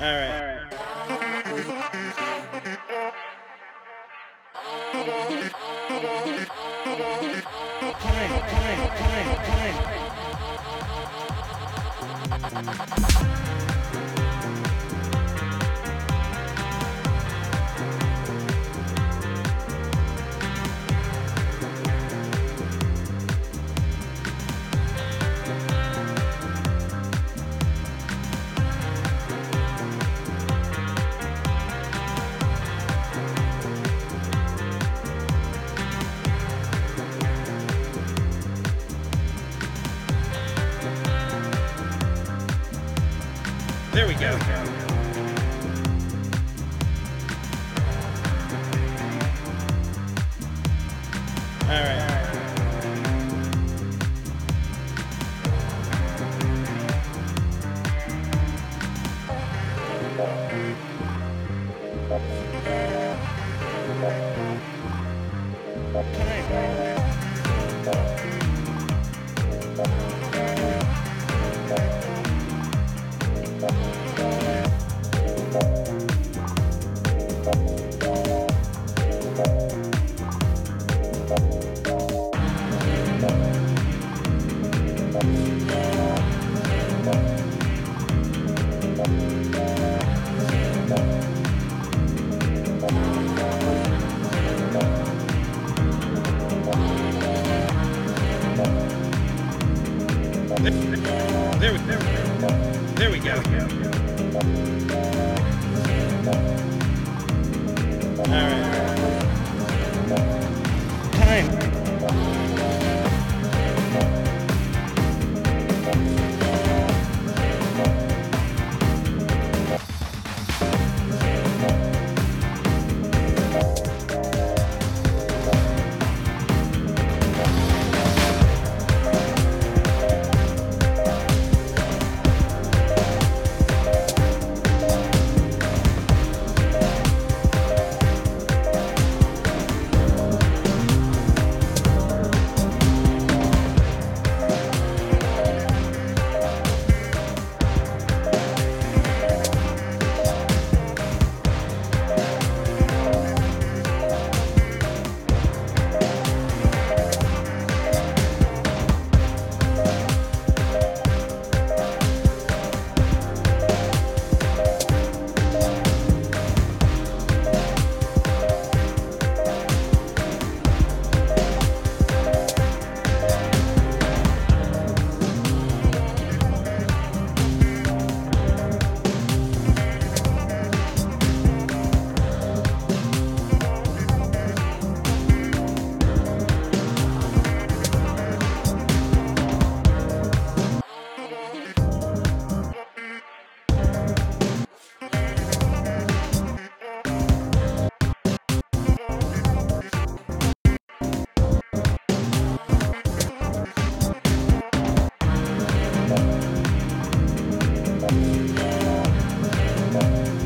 All right. There we go. All right. There, there, there, there we go. Thank you.